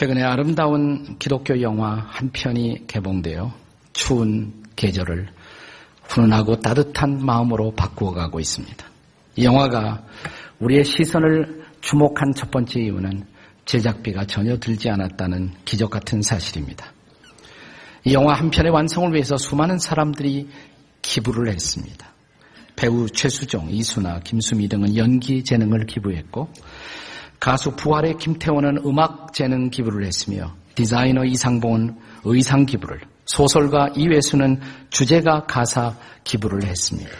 최근에 아름다운 기독교 영화 한 편이 개봉되어 추운 계절을 훈훈하고 따뜻한 마음으로 바꾸어 가고 있습니다. 이 영화가 우리의 시선을 주목한 첫 번째 이유는 제작비가 전혀 들지 않았다는 기적 같은 사실입니다. 이 영화 한 편의 완성을 위해서 수많은 사람들이 기부를 했습니다. 배우 최수종, 이수나, 김수미 등은 연기 재능을 기부했고 가수 부활의 김태원은 음악 재능 기부를 했으며 디자이너 이상봉은 의상 기부를, 소설가 이회수는 주제가 가사 기부를 했습니다.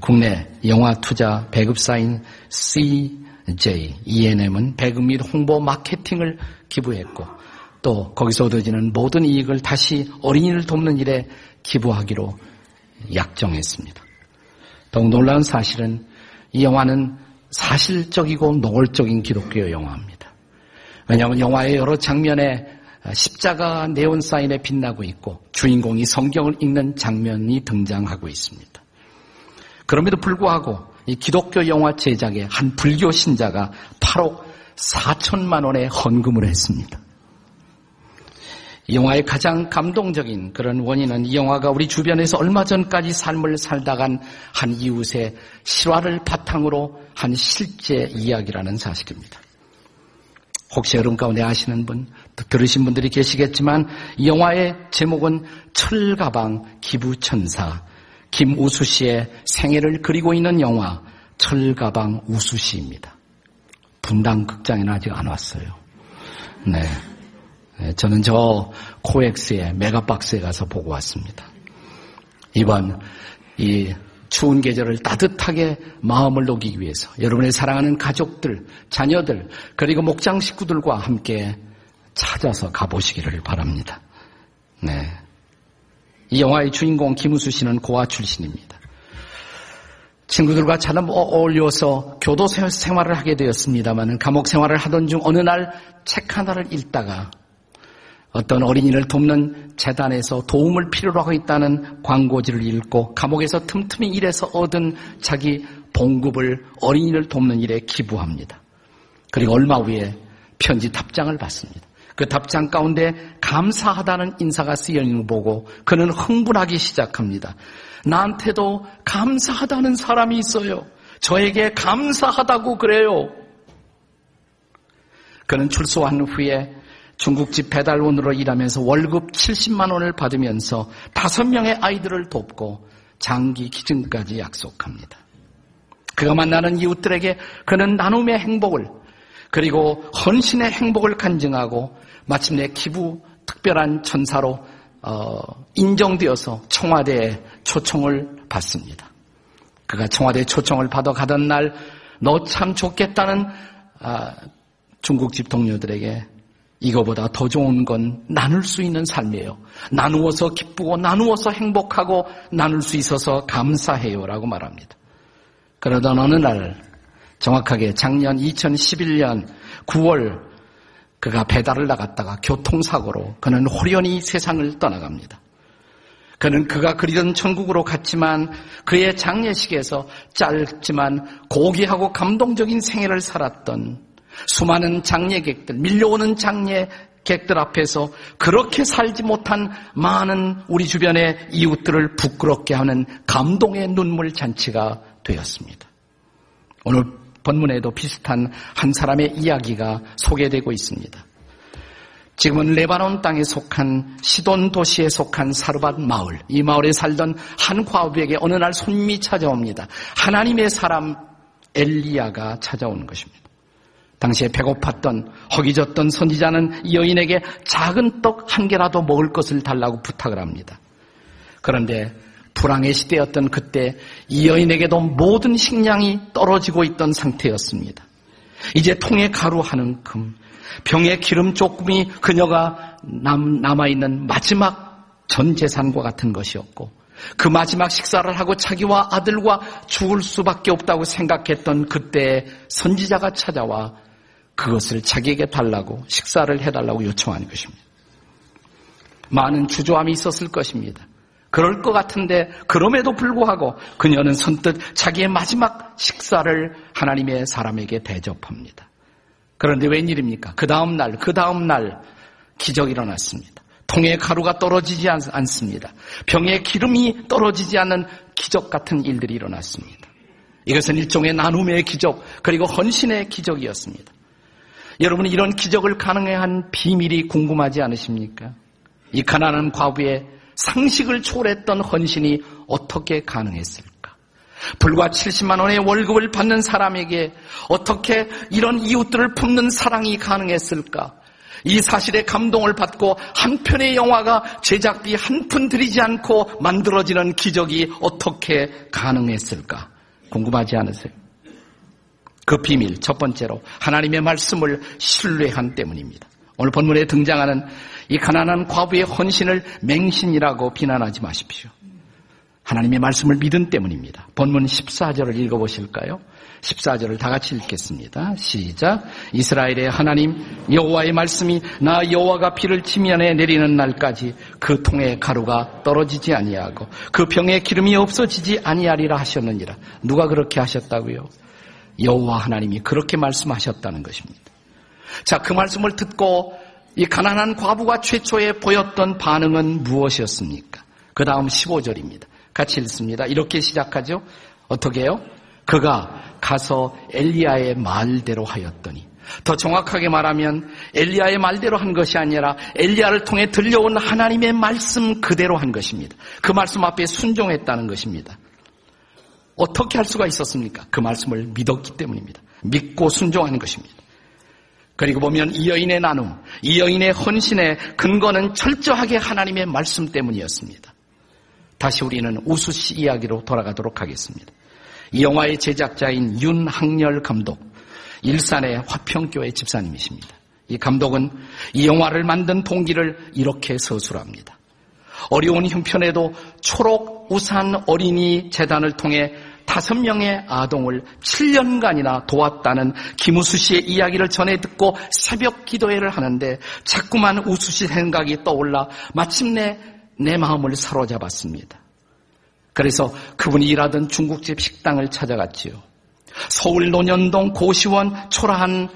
국내 영화 투자 배급사인 CJ, ENM은 배급 및 홍보 마케팅을 기부했고 또 거기서 얻어지는 모든 이익을 다시 어린이를 돕는 일에 기부하기로 약정했습니다. 더욱 놀라운 사실은 이 영화는 사실적이고 노골적인 기독교 영화입니다. 왜냐하면 영화의 여러 장면에 십자가 네온 사인에 빛나고 있고 주인공이 성경을 읽는 장면이 등장하고 있습니다. 그럼에도 불구하고 이 기독교 영화 제작에 한 불교 신자가 8억 4천만 원의 헌금을 했습니다. 이 영화의 가장 감동적인 그런 원인은 이 영화가 우리 주변에서 얼마 전까지 삶을 살다간 한 이웃의 실화를 바탕으로 한 실제 이야기라는 사실입니다. 혹시 여러분 가운데 아시는 분, 들으신 분들이 계시겠지만 이 영화의 제목은 철가방 기부천사 김우수 씨의 생애를 그리고 있는 영화 철가방 우수 씨입니다. 분당 극장에는 아직 안 왔어요. 네. 네, 저는 저 코엑스의 메가박스에 가서 보고 왔습니다. 이번 이 추운 계절을 따뜻하게 마음을 녹이기 위해서 여러분의 사랑하는 가족들, 자녀들, 그리고 목장 식구들과 함께 찾아서 가보시기를 바랍니다. 네. 이 영화의 주인공 김우수 씨는 고아 출신입니다. 친구들과 잘 어울려서 교도 생활을 하게 되었습니다만 감옥 생활을 하던 중 어느 날 책 하나를 읽다가 어떤 어린이를 돕는 재단에서 도움을 필요로 하고 있다는 광고지를 읽고 감옥에서 틈틈이 일해서 얻은 자기 봉급을 어린이를 돕는 일에 기부합니다. 그리고 얼마 후에 편지 답장을 받습니다. 그 답장 가운데 감사하다는 인사가 쓰여 있는 걸 보고 그는 흥분하기 시작합니다. 나한테도 감사하다는 사람이 있어요. 저에게 감사하다고 그래요. 그는 출소한 후에 중국집 배달원으로 일하면서 월급 70만 원을 받으면서 다섯 명의 아이들을 돕고 장기 기증까지 약속합니다. 그가 만나는 이웃들에게 그는 나눔의 행복을 그리고 헌신의 행복을 간증하고 마침내 기부 특별한 천사로 어, 인정되어서 청와대에 초청을 받습니다. 그가 청와대 초청을 받아 가던 날 너 참 좋겠다는 아, 중국집 동료들에게 이거보다 더 좋은 건 나눌 수 있는 삶이에요. 나누어서 기쁘고 나누어서 행복하고 나눌 수 있어서 감사해요라고 말합니다. 그러던 어느 날 정확하게 작년 2011년 9월 그가 배달을 나갔다가 교통사고로 그는 호련히 세상을 떠나갑니다. 그는 그가 그리던 천국으로 갔지만 그의 장례식에서 짧지만 고귀하고 감동적인 생애를 살았던 수많은 장례객들, 밀려오는 장례객들 앞에서 그렇게 살지 못한 많은 우리 주변의 이웃들을 부끄럽게 하는 감동의 눈물 잔치가 되었습니다. 오늘 본문에도 비슷한 한 사람의 이야기가 소개되고 있습니다. 지금은 레바논 땅에 속한 시돈 도시에 속한 사르밧 마을, 이 마을에 살던 한 과부에게 어느 날 손님이 찾아옵니다. 하나님의 사람 엘리야가 찾아오는 것입니다. 당시에 배고팠던 허기졌던 선지자는 여인에게 작은 떡 한 개라도 먹을 것을 달라고 부탁을 합니다. 그런데 불황의 시대였던 그때 이 여인에게도 모든 식량이 떨어지고 있던 상태였습니다. 이제 통에 가루 하는 금, 병에 기름 조금이 그녀가 남, 남아있는 마지막 전 재산과 같은 것이었고 그 마지막 식사를 하고 자기와 아들과 죽을 수밖에 없다고 생각했던 그때 선지자가 찾아와 그것을 자기에게 달라고 식사를 해달라고 요청하는 것입니다. 많은 주저함이 있었을 것입니다. 그럴 것 같은데 그럼에도 불구하고 그녀는 선뜻 자기의 마지막 식사를 하나님의 사람에게 대접합니다. 그런데 웬일입니까? 그 다음 날, 그 다음 날 기적이 일어났습니다. 통에 가루가 떨어지지 않, 습니다 병에 기름이 떨어지지 않는 기적 같은 일들이 일어났습니다. 이것은 일종의 나눔의 기적, 그리고 헌신의 기적이었습니다. 여러분 이런 기적을 가능해 한 비밀이 궁금하지 않으십니까? 이 가난한 과부의 상식을 초월했던 헌신이 어떻게 가능했을까? 불과 70만 원의 월급을 받는 사람에게 어떻게 이런 이웃들을 품는 사랑이 가능했을까? 이 사실에 감동을 받고 한 편의 영화가 제작비 한 푼 들이지 않고 만들어지는 기적이 어떻게 가능했을까? 궁금하지 않으세요? 그 비밀, 첫 번째로 하나님의 말씀을 신뢰한 때문입니다. 오늘 본문에 등장하는 이 가난한 과부의 헌신을 맹신이라고 비난하지 마십시오. 하나님의 말씀을 믿은 때문입니다. 본문 14절을 읽어보실까요? 14절을 다 같이 읽겠습니다. 시작. 이스라엘의 하나님 여호와의 말씀이 나 여호와가 비를 치면에 내리는 날까지 그 통에 가루가 떨어지지 아니하고 그 병에 기름이 없어지지 아니하리라 하셨느니라. 누가 그렇게 하셨다고요? 여호와 하나님이 그렇게 말씀하셨다는 것입니다. 자, 그 말씀을 듣고 이 가난한 과부가 최초에 보였던 반응은 무엇이었습니까? 그 다음 15절입니다. 같이 읽습니다. 이렇게 시작하죠. 어떻게 해요? 그가 가서 엘리야의 말대로 하였더니 더 정확하게 말하면 엘리야의 말대로 한 것이 아니라 엘리야를 통해 들려온 하나님의 말씀 그대로 한 것입니다. 그 말씀 앞에 순종했다는 것입니다. 어떻게 할 수가 있었습니까? 그 말씀을 믿었기 때문입니다. 믿고 순종하는 것입니다. 그리고 보면 이 여인의 나눔, 이 여인의 헌신의 근거는 철저하게 하나님의 말씀 때문이었습니다. 다시 우리는 우수 씨 이야기로 돌아가도록 하겠습니다. 이 영화의 제작자인 윤학열 감독, 일산의 화평교회 집사님이십니다. 이 감독은 이 영화를 만든 동기를 이렇게 서술합니다. 어려운 형편에도 초록 우산 어린이 재단을 통해 다섯 명의 아동을 7년간이나 도왔다는 김우수 씨의 이야기를 전해 듣고 새벽 기도회를 하는데 자꾸만 우수 씨 생각이 떠올라 마침내 내 마음을 사로잡았습니다. 그래서 그분이 일하던 중국집 식당을 찾아갔지요. 서울 논현동 고시원 초라한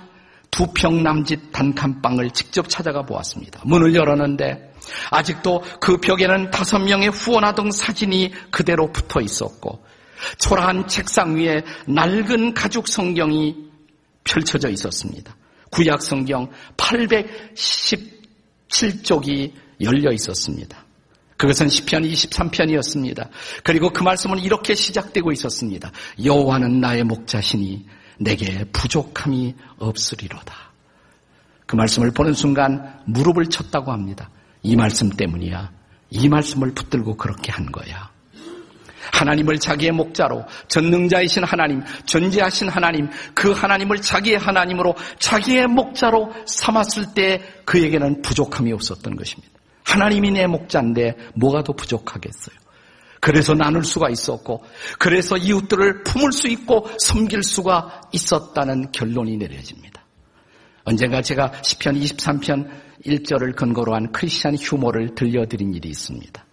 두 평 남짓 단칸방을 직접 찾아가 보았습니다. 문을 열었는데 아직도 그 벽에는 다섯 명의 후원아동 사진이 그대로 붙어 있었고 초라한 책상 위에 낡은 가죽 성경이 펼쳐져 있었습니다. 구약 성경 817쪽이 열려 있었습니다. 그것은 시편 23편이었습니다. 그리고 그 말씀은 이렇게 시작되고 있었습니다. 여호와는 나의 목자시니 내게 부족함이 없으리로다. 그 말씀을 보는 순간 무릎을 쳤다고 합니다. 이 말씀 때문이야. 이 말씀을 붙들고 그렇게 한 거야. 하나님을 자기의 목자로 전능자이신 하나님, 존재하신 하나님, 그 하나님을 자기의 하나님으로 자기의 목자로 삼았을 때 그에게는 부족함이 없었던 것입니다. 하나님이 내 목자인데 뭐가 더 부족하겠어요? 그래서 나눌 수가 있었고, 그래서 이웃들을 품을 수 있고 섬길 수가 있었다는 결론이 내려집니다. 언젠가 제가 10편 23편 1절을 근거로 한 크리스찬 휴머를 들려드린 일이 있습니다.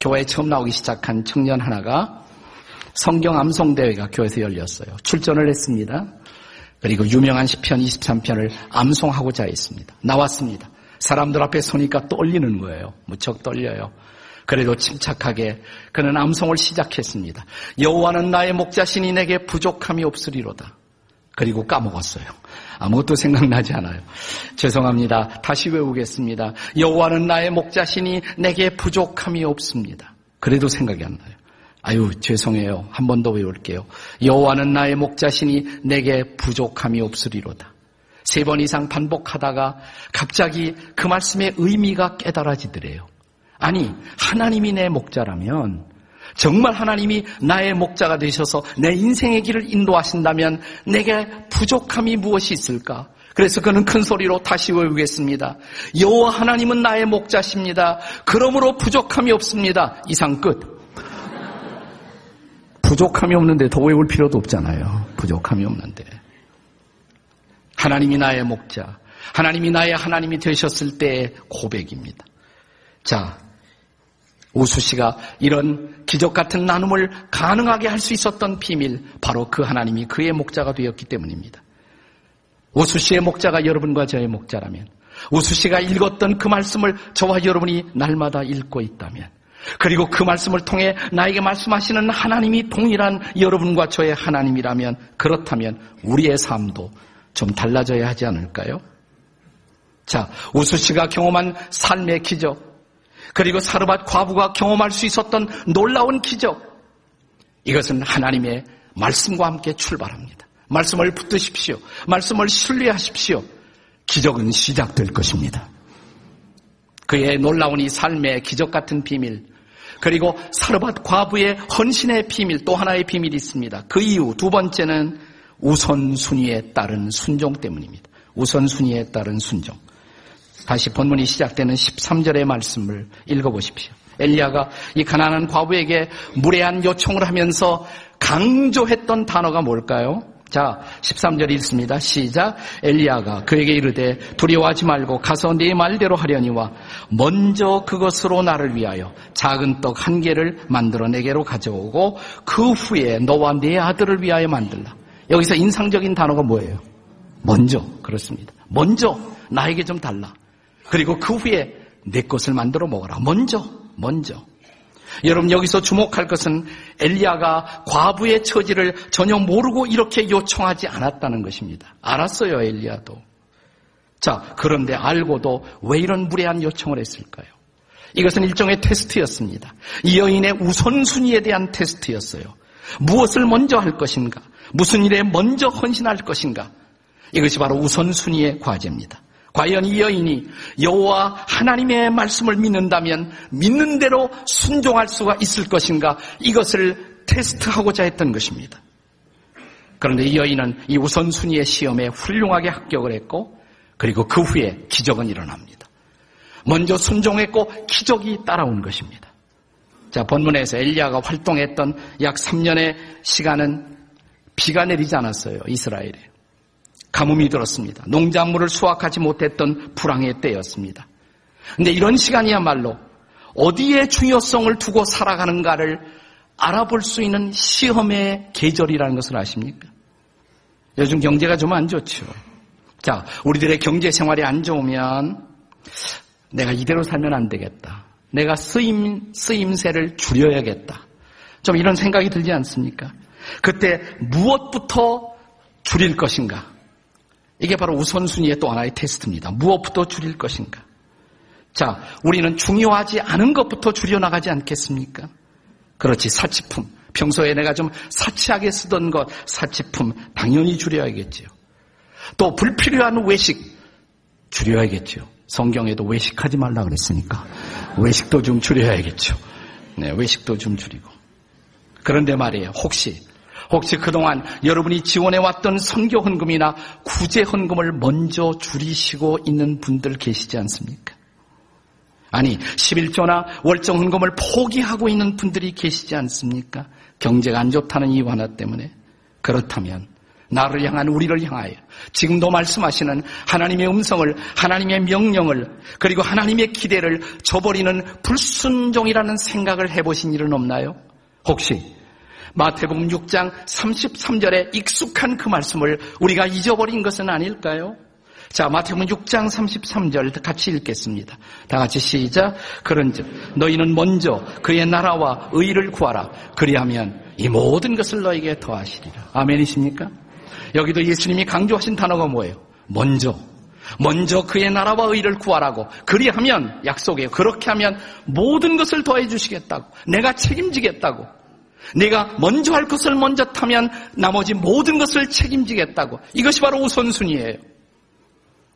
교회에 처음 나오기 시작한 청년 하나가 성경 암송대회가 교회에서 열렸어요. 출전을 했습니다. 그리고 유명한 시편 23편을 암송하고자 했습니다. 나왔습니다. 사람들 앞에 서니까 떨리는 거예요. 무척 떨려요. 그래도 침착하게 그는 암송을 시작했습니다. 여호와는 나의 목자신이 내게 부족함이 없으리로다. 그리고 까먹었어요. 아무것도 생각나지 않아요. 죄송합니다. 다시 외우겠습니다. 여호와는 나의 목자신이 내게 부족함이 없습니다. 그래도 생각이 안 나요. 아유 죄송해요. 한 번 더 외울게요. 여호와는 나의 목자신이 내게 부족함이 없으리로다. 세 번 이상 반복하다가 갑자기 그 말씀의 의미가 깨달아지더래요. 아니 하나님이 내 목자라면 정말 하나님이 나의 목자가 되셔서 내 인생의 길을 인도하신다면 내게 부족함이 무엇이 있을까? 그래서 그는 큰 소리로 다시 외우겠습니다. 여호와 하나님은 나의 목자십니다. 그러므로 부족함이 없습니다. 이상 끝. 부족함이 없는데 더 외울 필요도 없잖아요. 부족함이 없는데. 하나님이 나의 목자. 하나님이 나의 하나님이 되셨을 때의 고백입니다. 자, 우수 씨가 이런 기적 같은 나눔을 가능하게 할 수 있었던 비밀, 바로 그 하나님이 그의 목자가 되었기 때문입니다. 우수 씨의 목자가 여러분과 저의 목자라면, 우수 씨가 읽었던 그 말씀을 저와 여러분이 날마다 읽고 있다면, 그리고 그 말씀을 통해 나에게 말씀하시는 하나님이 동일한 여러분과 저의 하나님이라면, 그렇다면 우리의 삶도 좀 달라져야 하지 않을까요? 자, 우수 씨가 경험한 삶의 기적, 그리고 사르밧 과부가 경험할 수 있었던 놀라운 기적, 이것은 하나님의 말씀과 함께 출발합니다. 말씀을 붙드십시오. 말씀을 신뢰하십시오. 기적은 시작될 것입니다. 그의 놀라운 이 삶의 기적 같은 비밀, 그리고 사르밧 과부의 헌신의 비밀, 또 하나의 비밀이 있습니다. 그 이유, 두 번째는 우선순위에 따른 순종 때문입니다. 우선순위에 따른 순종. 다시 본문이 시작되는 13절의 말씀을 읽어보십시오. 엘리야가 이 가난한 과부에게 무례한 요청을 하면서 강조했던 단어가 뭘까요? 자, 13절 읽습니다. 시작. 엘리야가 그에게 이르되 두려워하지 말고 가서 네 말대로 하려니와 먼저 그것으로 나를 위하여 작은 떡 한 개를 만들어 내게로 가져오고 그 후에 너와 네 아들을 위하여 만들라. 여기서 인상적인 단어가 뭐예요? 먼저. 그렇습니다. 먼저 나에게 좀 달라. 그리고 그 후에 내 것을 만들어 먹어라. 먼저. 먼저. 여러분 여기서 주목할 것은 엘리야가 과부의 처지를 전혀 모르고 이렇게 요청하지 않았다는 것입니다. 알았어요, 엘리야도. 자, 그런데 알고도 왜 이런 무례한 요청을 했을까요? 이것은 일종의 테스트였습니다. 이 여인의 우선순위에 대한 테스트였어요. 무엇을 먼저 할 것인가? 무슨 일에 먼저 헌신할 것인가? 이것이 바로 우선순위의 과제입니다. 과연 이 여인이 여호와 하나님의 말씀을 믿는다면 믿는 대로 순종할 수가 있을 것인가 이것을 테스트하고자 했던 것입니다. 그런데 이 여인은 이 우선순위의 시험에 훌륭하게 합격을 했고 그리고 그 후에 기적은 일어납니다. 먼저 순종했고 기적이 따라온 것입니다. 자, 본문에서 엘리야가 활동했던 약 3년의 시간은 비가 내리지 않았어요. 이스라엘에. 가뭄이 들었습니다. 농작물을 수확하지 못했던 불황의 때였습니다. 근데 이런 시간이야말로 어디에 중요성을 두고 살아가는가를 알아볼 수 있는 시험의 계절이라는 것을 아십니까? 요즘 경제가 좀 안 좋죠. 자, 우리들의 경제 생활이 안 좋으면 내가 이대로 살면 안 되겠다. 내가 쓰임, 쓰임새를 줄여야겠다. 좀 이런 생각이 들지 않습니까? 그때 무엇부터 줄일 것인가? 이게 바로 우선순위의 또 하나의 테스트입니다. 무엇부터 줄일 것인가? 자, 우리는 중요하지 않은 것부터 줄여나가지 않겠습니까? 그렇지, 사치품. 평소에 내가 좀 사치하게 쓰던 것, 사치품, 당연히 줄여야겠지요. 또, 불필요한 외식, 줄여야겠죠. 성경에도 외식하지 말라 그랬으니까, 외식도 좀 줄여야겠죠. 네, 외식도 좀 줄이고. 그런데 말이에요, 혹시, 혹시 그동안 여러분이 지원해왔던 선교 헌금이나 구제 헌금을 먼저 줄이시고 있는 분들 계시지 않습니까? 아니, 11조나 월정 헌금을 포기하고 있는 분들이 계시지 않습니까? 경제가 안 좋다는 이유 하나 때문에. 그렇다면, 나를 향한 우리를 향하여 지금도 말씀하시는 하나님의 음성을, 하나님의 명령을, 그리고 하나님의 기대를 저버리는 불순종이라는 생각을 해보신 일은 없나요? 혹시 마태복음 6장 33절에 익숙한 그 말씀을 우리가 잊어버린 것은 아닐까요? 자, 마태복음 6장 33절 같이 읽겠습니다. 다 같이 시작. 그런즉 너희는 먼저 그의 나라와 의를 구하라. 그리하면 이 모든 것을 너에게 더하시리라. 아멘이십니까? 여기도 예수님이 강조하신 단어가 뭐예요? 먼저. 먼저 그의 나라와 의를 구하라고. 그리하면 약속이에요. 그렇게 하면 모든 것을 더해 주시겠다고. 내가 책임지겠다고. 내가 먼저 할 것을 먼저 타면 나머지 모든 것을 책임지겠다고. 이것이 바로 우선순위예요.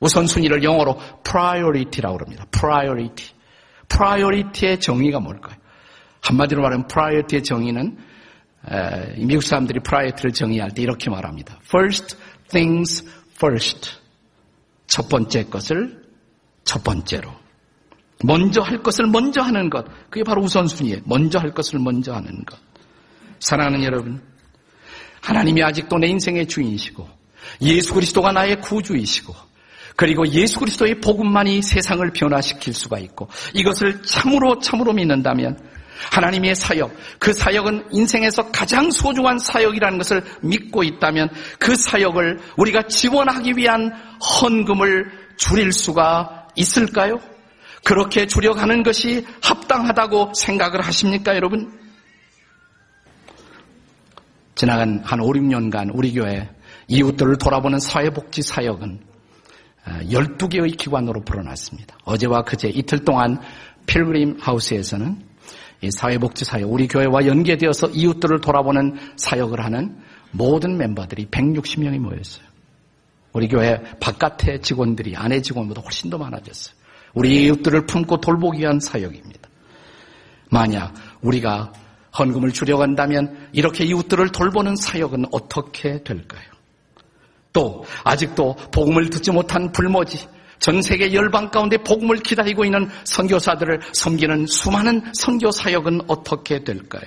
우선순위를 영어로 priority라고 합니다. priority. priority의 정의가 뭘까요? 한마디로 말하면 priority의 정의는 미국 사람들이 priority를 정의할 때 이렇게 말합니다. first things first. 첫 번째 것을 첫 번째로. 먼저 할 것을 먼저 하는 것. 그게 바로 우선순위예요. 먼저 할 것을 먼저 하는 것. 사랑하는 여러분, 하나님이 아직도 내 인생의 주인이시고 예수 그리스도가 나의 구주이시고 그리고 예수 그리스도의 복음만이 세상을 변화시킬 수가 있고 이것을 참으로 참으로 믿는다면 하나님의 사역, 그 사역은 인생에서 가장 소중한 사역이라는 것을 믿고 있다면 그 사역을 우리가 지원하기 위한 헌금을 줄일 수가 있을까요? 그렇게 줄여가는 것이 합당하다고 생각을 하십니까, 여러분? 지나간 한 5, 6년간 우리 교회 이웃들을 돌아보는 사회복지 사역은 12개의 어, 기관으로 불어났습니다. 어제와 그제 이틀 동안 필그림 하우스에서는 사회복지 사역, 우리 교회와 연계되어서 이웃들을 돌아보는 사역을 하는 모든 멤버들이 160명이 모였어요. 우리 교회 바깥의 직원들이 안에 직원보다 훨씬 더 많아졌어요. 우리 이웃들을 품고 돌보기 위한 사역입니다. 만약 우리가 헌금을 줄여간다면 이렇게 이웃들을 돌보는 사역은 어떻게 될까요? 또 아직도 복음을 듣지 못한 불모지 전 세계 열방 가운데 복음을 기다리고 있는 선교사들을 섬기는 수많은 선교 사역은 어떻게 될까요?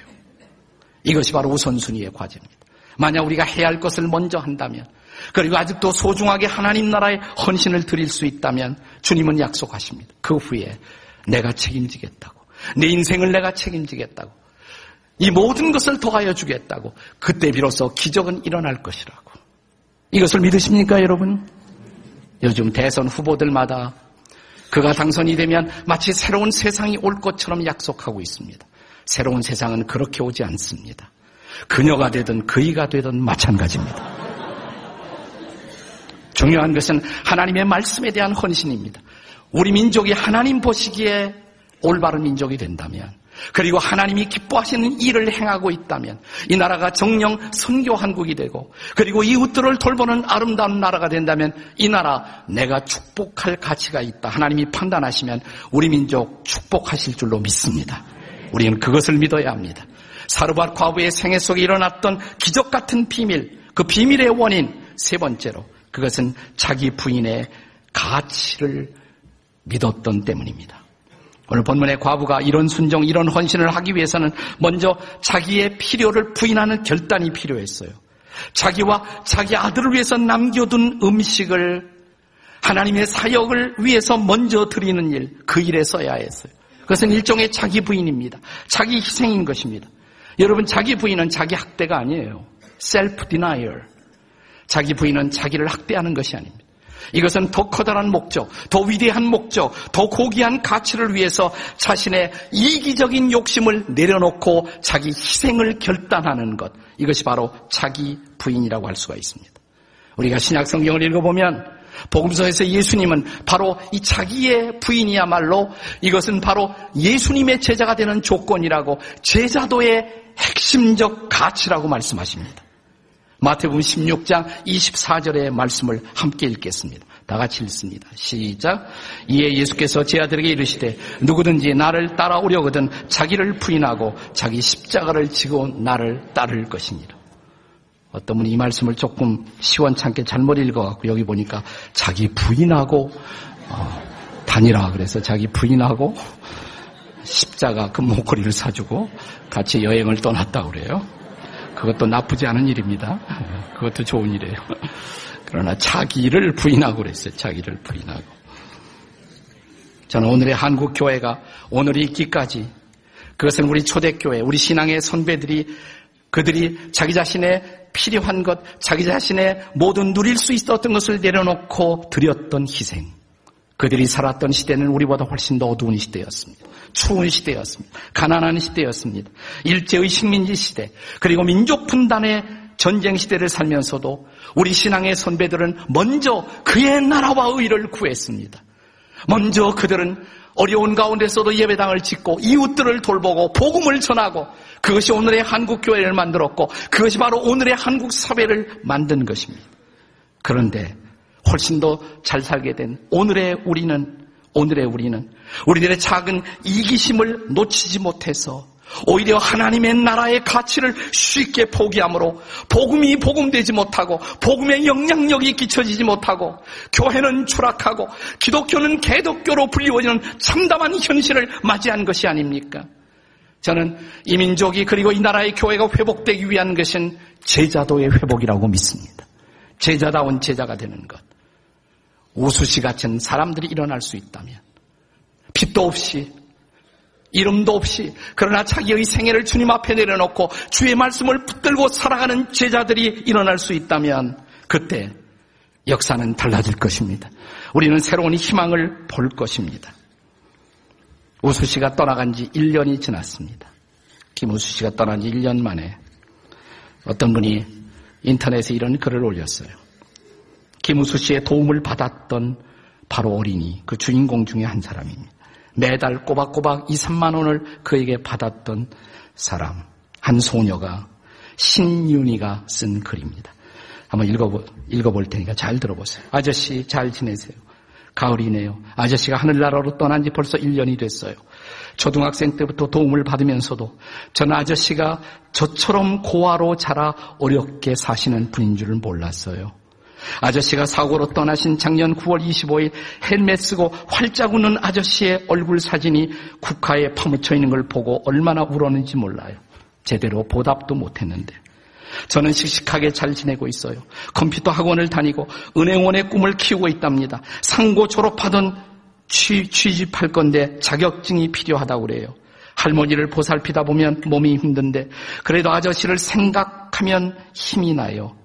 이것이 바로 우선순위의 과제입니다. 만약 우리가 해야 할 것을 먼저 한다면 그리고 아직도 소중하게 하나님 나라에 헌신을 드릴 수 있다면 주님은 약속하십니다. 그 후에 내가 책임지겠다고. 내 인생을 내가 책임지겠다고. 이 모든 것을 더하여 주겠다고. 그때 비로소 기적은 일어날 것이라고. 이것을 믿으십니까, 여러분? 요즘 대선 후보들마다 그가 당선이 되면 마치 새로운 세상이 올 것처럼 약속하고 있습니다. 새로운 세상은 그렇게 오지 않습니다. 그녀가 되든 그이가 되든 마찬가지입니다. 중요한 것은 하나님의 말씀에 대한 헌신입니다. 우리 민족이 하나님 보시기에 올바른 민족이 된다면 그리고 하나님이 기뻐하시는 일을 행하고 있다면 이 나라가 정령 선교 한국이 되고 그리고 이웃들을 돌보는 아름다운 나라가 된다면 이 나라 내가 축복할 가치가 있다. 하나님이 판단하시면 우리 민족 축복하실 줄로 믿습니다. 우리는 그것을 믿어야 합니다. 사르밧 과부의 생애 속에 일어났던 기적 같은 비밀, 그 비밀의 원인 세 번째로 그것은 자기 부인의 가치를 믿었던 때문입니다. 오늘 본문의 과부가 이런 순종, 이런 헌신을 하기 위해서는 먼저 자기의 필요를 부인하는 결단이 필요했어요. 자기와 자기 아들을 위해서 남겨둔 음식을 하나님의 사역을 위해서 먼저 드리는 일, 그 일에 써야 했어요. 그것은 일종의 자기 부인입니다. 자기 희생인 것입니다. 여러분, 자기 부인은 자기 학대가 아니에요. self denial. 자기 부인은 자기를 학대하는 것이 아닙니다. 이것은 더 커다란 목적, 더 위대한 목적, 더 고귀한 가치를 위해서 자신의 이기적인 욕심을 내려놓고 자기 희생을 결단하는 것. 이것이 바로 자기 부인이라고 할 수가 있습니다. 우리가 신약 성경을 읽어보면 복음서에서 예수님은 바로 이 자기의 부인이야말로 이것은 바로 예수님의 제자가 되는 조건이라고 제자도의 핵심적 가치라고 말씀하십니다. 마태복음 16장 24절의 말씀을 함께 읽겠습니다. 다 같이 읽습니다. 시작. 이에 예수께서 제 아들에게 이르시되 누구든지 나를 따라오려거든 자기를 부인하고 자기 십자가를 지고 나를 따를 것이니라. 어떤 분이 이 말씀을 조금 시원찮게 잘못 읽어갖고 여기 보니까 자기 부인하고 어, 다니라 그래서 자기 부인하고 십자가 그 목걸이를 사주고 같이 여행을 떠났다 그래요. 그것도 나쁘지 않은 일입니다. 그것도 좋은 일이에요. 그러나 자기를 부인하고 그랬어요. 자기를 부인하고. 저는 오늘의 한국 교회가 오늘이 있기까지 그것은 우리 초대교회, 우리 신앙의 선배들이 그들이 자기 자신의 필요한 것, 자기 자신의 모든 누릴 수 있었던 것을 내려놓고 드렸던 희생. 그들이 살았던 시대는 우리보다 훨씬 더 어두운 시대였습니다. 추운 시대였습니다. 가난한 시대였습니다. 일제의 식민지 시대, 그리고 민족 분단의 전쟁 시대를 살면서도 우리 신앙의 선배들은 먼저 그의 나라와 의를 구했습니다. 먼저 그들은 어려운 가운데서도 예배당을 짓고 이웃들을 돌보고 복음을 전하고 그것이 오늘의 한국 교회를 만들었고 그것이 바로 오늘의 한국 사회를 만든 것입니다. 그런데 훨씬 더 잘 살게 된 오늘의 우리는 오늘의 우리는 우리들의 작은 이기심을 놓치지 못해서 오히려 하나님의 나라의 가치를 쉽게 포기함으로 복음이 복음되지 못하고 복음의 영향력이 끼쳐지지 못하고 교회는 추락하고 기독교는 개독교로 불리워지는 참담한 현실을 맞이한 것이 아닙니까? 저는 이 민족이 그리고 이 나라의 교회가 회복되기 위한 것은 제자도의 회복이라고 믿습니다. 제자다운 제자가 되는 것. 우수시 같은 사람들이 일어날 수 있다면 빛도 없이 이름도 없이 그러나 자기의 생애를 주님 앞에 내려놓고 주의 말씀을 붙들고 살아가는 제자들이 일어날 수 있다면 그때 역사는 달라질 것입니다. 우리는 새로운 희망을 볼 것입니다. 우수 씨가 떠나간 지 1년이 지났습니다. 김우수 씨가 떠난 지 1년 만에 어떤 분이 인터넷에 이런 글을 올렸어요. 김우수 씨의 도움을 받았던 바로 어린이, 그 주인공 중에 한 사람입니다. 매달 꼬박꼬박 2, 3만 원을 그에게 받았던 사람, 한 소녀가 신윤이가 쓴 글입니다. 한번 읽어볼, 읽어볼 테니까 잘 들어보세요. 아저씨 잘 지내세요. 가을이네요. 아저씨가 하늘나라로 떠난 지 벌써 1년이 됐어요. 초등학생 때부터 도움을 받으면서도 전 아저씨가 저처럼 고아로 자라 어렵게 사시는 분인 줄을 몰랐어요. 아저씨가 사고로 떠나신 작년 9월 25일 헬멧 쓰고 활짝 웃는 아저씨의 얼굴 사진이 국화에 파묻혀 있는 걸 보고 얼마나 울었는지 몰라요. 제대로 보답도 못했는데. 저는 씩씩하게 잘 지내고 있어요. 컴퓨터 학원을 다니고 은행원의 꿈을 키우고 있답니다. 상고 졸업하던 취, 취집할 건데 자격증이 필요하다고 그래요. 할머니를 보살피다 보면 몸이 힘든데 그래도 아저씨를 생각하면 힘이 나요.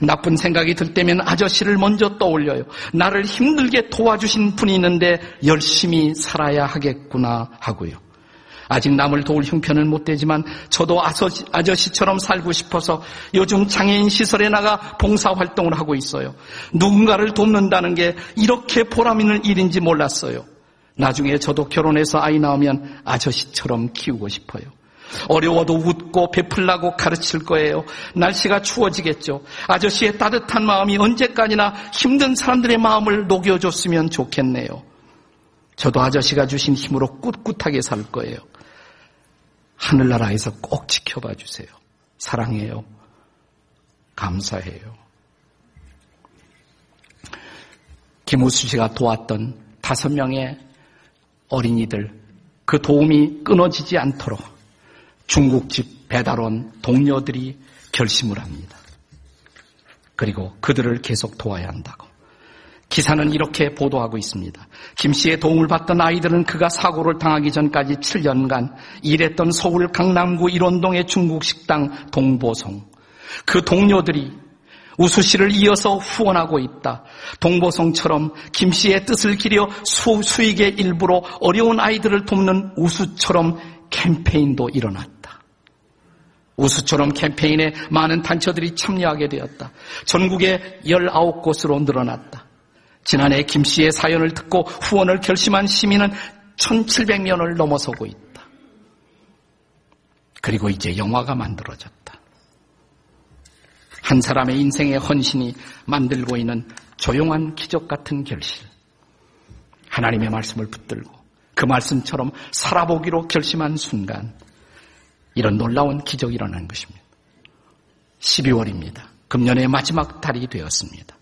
나쁜 생각이 들 때면 아저씨를 먼저 떠올려요. 나를 힘들게 도와주신 분이 있는데 열심히 살아야 하겠구나 하고요. 아직 남을 도울 형편은 못 되지만 저도 아저씨, 처럼 살고 싶어서 요즘 장애인 시설에 나가 봉사활동을 하고 있어요. 누군가를 돕는다는 게 이렇게 보람 있는 일인지 몰랐어요. 나중에 저도 결혼해서 아이 나오면 아저씨처럼 키우고 싶어요. 어려워도 웃고 베풀라고 가르칠 거예요. 날씨가 추워지겠죠. 아저씨의 따뜻한 마음이 언제까지나 힘든 사람들의 마음을 녹여줬으면 좋겠네요. 저도 아저씨가 주신 힘으로 꿋꿋하게 살 거예요. 하늘나라에서 꼭 지켜봐 주세요. 사랑해요. 감사해요. 김우수 씨가 도왔던 다섯 명의 어린이들, 그 도움이 끊어지지 않도록 중국집 배달원 동료들이 결심을 합니다. 그리고 그들을 계속 도와야 한다고. 기사는 이렇게 보도하고 있습니다. 김 씨의 도움을 받던 아이들은 그가 사고를 당하기 전까지 7년간 일했던 서울 강남구 일원동의 중국 식당 동보성. 그 동료들이 우수 씨를 이어서 후원하고 있다. 동보성처럼 김 씨의 뜻을 기려 수, 수익의 일부로 어려운 아이들을 돕는 우수처럼 캠페인도 일어났다. 우수처럼 캠페인에 많은 단체들이 참여하게 되었다. 전국에 19곳으로 늘어났다. 지난해 김 씨의 사연을 듣고 후원을 결심한 시민은 1700명을 넘어서고 있다. 그리고 이제 영화가 만들어졌다. 한 사람의 인생의 헌신이 만들고 있는 조용한 기적 같은 결실. 하나님의 말씀을 붙들고 그 말씀처럼 살아보기로 결심한 순간 이런 놀라운 기적이 일어난 것입니다. 12월입니다. 금년의 마지막 달이 되었습니다.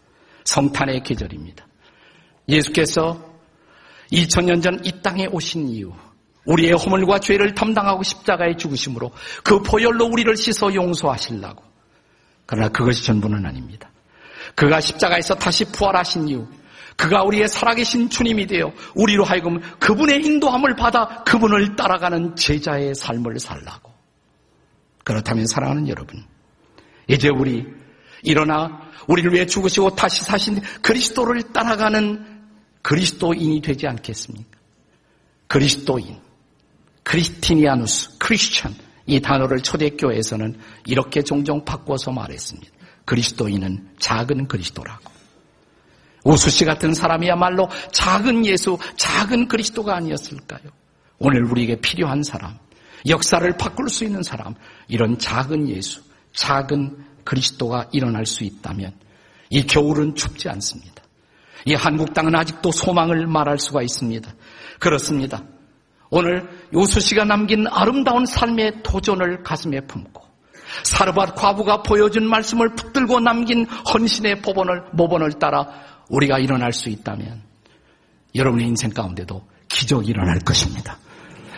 성탄의 계절입니다. 예수께서 2000년 전 이 땅에 오신 이후 우리의 허물과 죄를 담당하고 십자가에 죽으심으로 그 보혈로 우리를 씻어 용서하시려고. 그러나 그것이 전부는 아닙니다. 그가 십자가에서 다시 부활하신 이후 그가 우리의 살아계신 주님이 되어 우리로 하여금 그분의 인도함을 받아 그분을 따라가는 제자의 삶을 살라고. 그렇다면 사랑하는 여러분, 이제 우리 일어나 우리를 위해 죽으시고 다시 사신 그리스도를 따라가는 그리스도인이 되지 않겠습니까? 그리스도인, 크리스티니아누스, 크리스천 이 단어를 초대교회에서는 이렇게 종종 바꿔서 말했습니다. 그리스도인은 작은 그리스도라고. 우수 씨 같은 사람이야말로 작은 예수, 작은 그리스도가 아니었을까요? 오늘 우리에게 필요한 사람, 역사를 바꿀 수 있는 사람, 이런 작은 예수, 작은 그리스도가 일어날 수 있다면 이 겨울은 춥지 않습니다. 이 한국 땅은 아직도 소망을 말할 수가 있습니다. 그렇습니다. 오늘 요수 씨가 남긴 아름다운 삶의 도전을 가슴에 품고 사르밧 과부가 보여준 말씀을 붙들고 남긴 헌신의 법원을 모본을 따라 우리가 일어날 수 있다면 여러분의 인생 가운데도 기적이 일어날 것입니다.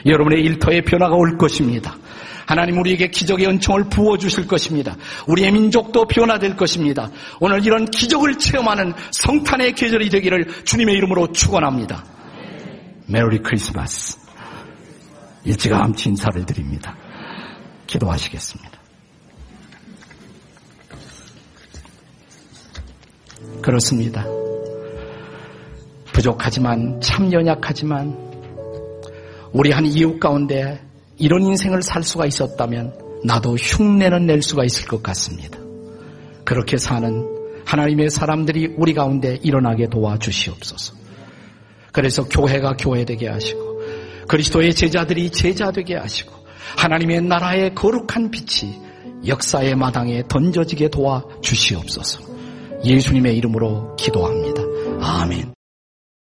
여러분의 일터에 변화가 올 것입니다. 하나님 우리에게 기적의 은총을 부어주실 것입니다. 우리의 민족도 변화될 것입니다. 오늘 이런 기적을 체험하는 성탄의 계절이 되기를 주님의 이름으로 축원합니다. 메리 크리스마스. 일찌감치 인사를 드립니다. 기도하시겠습니다. 그렇습니다. 부족하지만 참 연약하지만 우리 한 이웃 가운데 이런 인생을 살 수가 있었다면 나도 흉내는 낼 수가 있을 것 같습니다. 그렇게 사는 하나님의 사람들이 우리 가운데 일어나게 도와주시옵소서. 그래서 교회가 교회되게 하시고 그리스도의 제자들이 제자되게 하시고 하나님의 나라의 거룩한 빛이 역사의 마당에 던져지게 도와주시옵소서. 예수님의 이름으로 기도합니다. 아멘.